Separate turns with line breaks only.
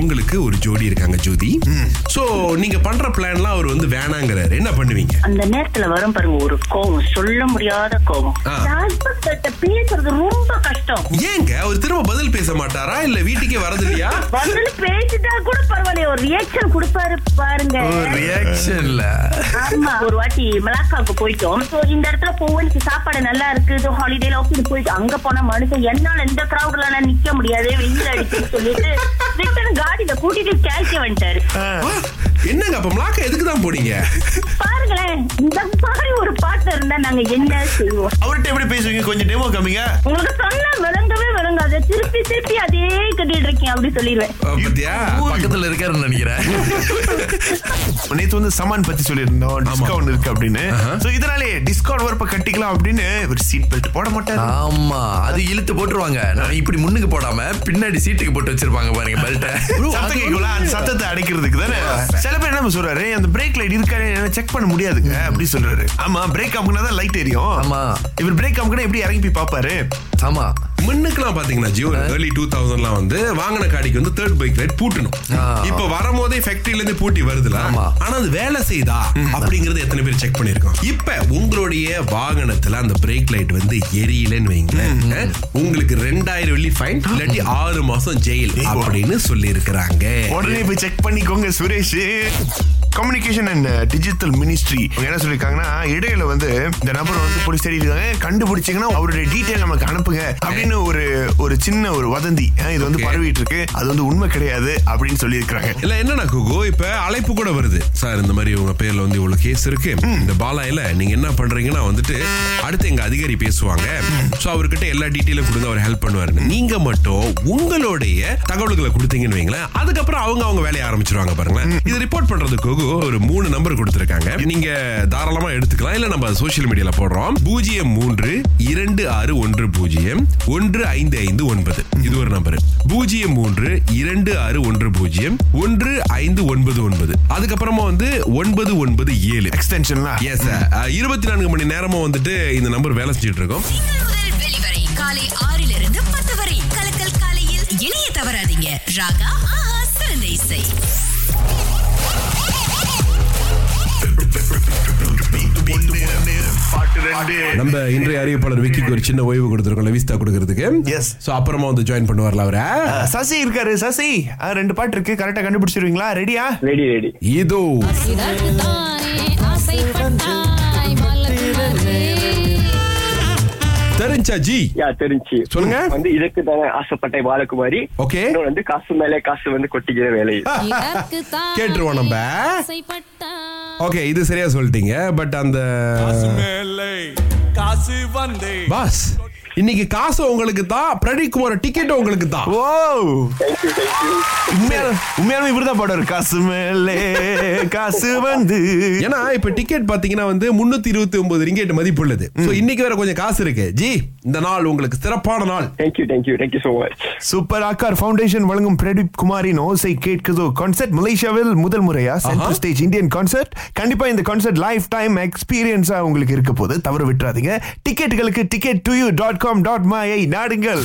உங்களுக்கு ஒரு ஜோடி இருக்காங்க ஜோதி. சோ நீங்க பண்ற பிளான்லாம் அவர் வந்து வேணாங்கிறாரு. என்ன பண்ணுவீங்க?
அந்த நேரத்துல வரும் பாருங்க ஒரு கோவம். சொல்ல முடியாத கிட்ட பேசுறது ரொம்ப கஷ்டம்.
ஏங்க அவர் திரும்ப பதில் பேச மாட்டாரா? இல்ல வீட்டுக்கே வரது இல்லையா
வந்து பேசிட்டா கூட பரவாயில்ல ஒரு ரியாக்ஷன் கொடுப்பாரு பாருங்க.
ரியாக்ஷன்ல
ஆமா ஒரு வாட்டி மலாக்காவுக்கு போயிட்டோம். So, இந்த இடத்துல போவனுக்கு சாப்பாடு நல்லா இருக்கு ஹாலிடேல போயிட்டு அங்க போன மனுஷன் என்னால இந்த கிரௌட்ல நிக்க முடியாது வெயில் அடிக்குன்னு சொல்லிட்டு ரிட்டர்ன் காடியில கூட்டிட்டு கேல்கே வந்துட்டாரு.
என்னங்க அப்ப மிளாக்க எதுக்கு தான் போனீங்க?
பாருங்களேன் இந்த மாதிரி ஒரு நாங்க என்ன செய்வோம்?
அவர்கிட்ட எப்படி பேசுவீங்க? கொஞ்சம் டெமோ காமிங்க.
உங்களுக்கு சொன்னா விளங்கவே விளங்காது. திருப்பி திருப்பி அதே கட்டிட்டு இருக்கேன் அப்படி சொல்லிடுவேன்.
பாத்தியா?
பக்கத்துல இருக்காருன்னு நினைக்கிறேன்.
நேத்து வந்து சமான் பத்தி சொல்லியிருந்தோம். டிஸ்கவுண்ட் இருக்கு அப்படின்னு. சோ இதனாலே டிஸ்கவுண்ட் வரப்ப கட்டிக்கலாம் அப்படின்னு ஒரு சீட் பெல்ட் போட மாட்டாரு.
ஆமா. அது இழுத்து போட்டுருவாங்க. நான் இப்படி முன்னுக்கு போடாம பின்னாடி சீட்டுக்கு போட்டு வச்சிருப்பாங்க பாருங்க பெல்ட்ட
சத்தம் கேட்கல அந்த சத்தத்தை அடைக்கிறதுக்கு தானே? சில பேர் என்ன சொல்றாரு? அந்த பிரேக் லைட் இருக்கா செக் பண்ண முடியாதுங்க. அப்படி சொல்றாரு. ஆமா. பிரேக் அமுக்குனா தான் லைட் எரியும்.
ஆமா.
இவர் பிரேக் அமுக்குனா எப்படி இறங்கி போய் பாப்பாரு
ஆமா.
முன்னுக்குலாம் பாத்தீங்கன்னா ஜியோ ஏர்லி டூ தௌசண்ட்லாம் வந்து வாங்கின காடிக்கு வந்து தேர்ட் பைக் லைட் பூட்டணும். இப்ப வரும்போதே ஃபேக்டரியில இருந்து பூட்டி வருதுல.
ஆமா.
ஆனா அது வேலை செய்தா அப்படிங்கறது எத்தனை பேர் செக் பண்ணிருக்கோம் இப்ப உங்களுடைய வாகனத்துல அந்த பிரேக் லைட் வந்து எரியலன்னு வைங்களேன். உங்களுக்கு ரெண்டாயிரம் வெள்ளி ஃபைன் இல்லாட்டி ஆறு மாசம் ஜெயில் அப்படின்னு சொல்லி இருக்கிறாங்க
உடனே போய் செக் பண்ணிக்கோங்க Suresh. Communication and digital ministry என்ன சொல்லிருக்காங்கன்னா இடையில வந்து இந்த நபர் வந்து போலீஸ் தேடி இருக்காங்க. கண்டுபிடிச்சீங்கன்னா அவருடைய டீடைல் நமக்கு அனுப்புங்க அப்படின்னு ஒரு ஒரு சின்ன ஒரு வதந்தி. இது வந்து. பரவிட்டு இருக்கு. அது வந்து உண்மை கிடையாது அப்படின்னு சொல்லியிருக்காங்க
இல்ல என்னன்னா குகு இப்ப அழைப்பு கூட வருது. சார் இந்த மாதிரி உங்க பேர்ல வந்து இவ்வளவு கேஸ் இருக்கு. இந்த பாலாயில நீங்க என்ன பண்றீங்கன்னா வந்துட்டு அடுத்து எங்க அதிகாரி பேசுவாங்க. சோ அவர்கிட்ட எல்லா டீட்டெயிலும் கொடுங்க அவர் ஹெல்ப் பண்ணுவாரு. நீங்க மட்டும் உங்களுடைய தகவல்களை கொடுத்தீங்கன்னு வைங்களேன். அதுக்கப்புறம் அவங்க அவங்க வேலையை ஆரம்பிச்சிருவாங்க பாருங்களேன். இது ரிப்போர்ட் பண்றது குகு ஒரு மூணு நம்பர் கொடுத்திருக்காங்க. நீங்க தாராளமா எடுத்துக்கலாம். இல்ல நம்ம சோஷியல் மீடியால போடுறோம். பூஜ்ஜியம் மூன்று இரண்டு ஆறு ஒன்று பூஜ்ஜியம் ஒன்று ஐந்து ஐந்து ஒன்பது. இது ஒரு நம்பர் பூஜ்ஜியம் மூன்று இரண்டு ஆறு ஒன்று பூஜ்ஜியம் ஒன்று ஐந்து ஒன்பது ஒன்பது. அதுக்கப்புறமா வந்து ஒன்பது ஒன்பது ஏழு.
எக்ஸ்டென்ஷன்லாம்
எஸ் இருபத்தி நான்கு மணி நேரமும் வந்துட்டு இந்த நம்பர் வேலை செஞ்சுட்டு இருக்கோம்.
வெளிவரை காலை ஆறிலிருந்து பத்து வரை. கலக்கல் காலையில் இணைய தவறாதீங்க. ராகா சிறந்த இசை.
நம்ம இன்றைய அறிவிப்பாளர் விக்கிக்கு ஒரு சின்ன ஓய்வு கொடுத்துருக்கோம் லவிஸ்தா கொடுக்கறதுக்கு.
Yes.
சோ அப்புறமா வந்து ஜாயின் பண்ணுவார்ல அவரை?
சசி இருக்காரு சசி. ரெண்டு பாட்டு இருக்கு கரெக்டா கண்டுபிடிச்சிருவீங்களா? ரெடியா
ரெடி ரெடி
இதோ. தெரிஞ்சா ஜி?
யா தெரிஞ்சு.
சொல்லுங்க.
வந்து இதுக்கு தானே ஆசைப்பட்ட பாலகுமாரி. இன்னொன்னு வந்து காசு மேலே காசு வந்து கொட்டிக்கிற வேலை.
கேட்டுருவோம் நம்ம. ஓகே இது சரியா சொல்லிட்டீங்க பட் அந்த
காசு வந்தே.
பாஸ் இன்னைக்கு காசு உங்களுக்கு தான் பிரதீப் குமார் டிக்கெட் உங்களுக்கு தான்
ஓ உண்மையால உண்மையாலுமே இப்படிதான் பாடுவாரு காசு மேலே காசு வந்து.
ஏன்னா இப்ப டிக்கெட் பாத்தீங்கன்னா வந்து முன்னூத்தி இருபத்தி ஒன்பது ரிங்கெட் மதிப்பு உள்ளது. இன்னைக்கு வேற கொஞ்சம் காசு இருக்கு. ஜி இந்த நாள் உங்களுக்கு சிறப்பான நாள்.
Thank you thank you thank you so much
super Aakar foundation வழங்கும் பிரதீப் குமாரின் ஓசை கேட்குதோ? கான்சர்ட் மலேசியாவில் முதல் முறையா? சென்ட்ரல் ஸ்டேஜ் இந்தியன் கான்சர்ட் கண்டிப்பா இந்த கான்சர்ட் லைஃப் டைம் எக்ஸ்பீரியன்ஸா உங்களுக்கு இருக்க போது தவறு விட்டுறாதீங்க. டிக்கெட்டுகளுக்கு ticket to you dot com dot மாயை நாடுங்கள்.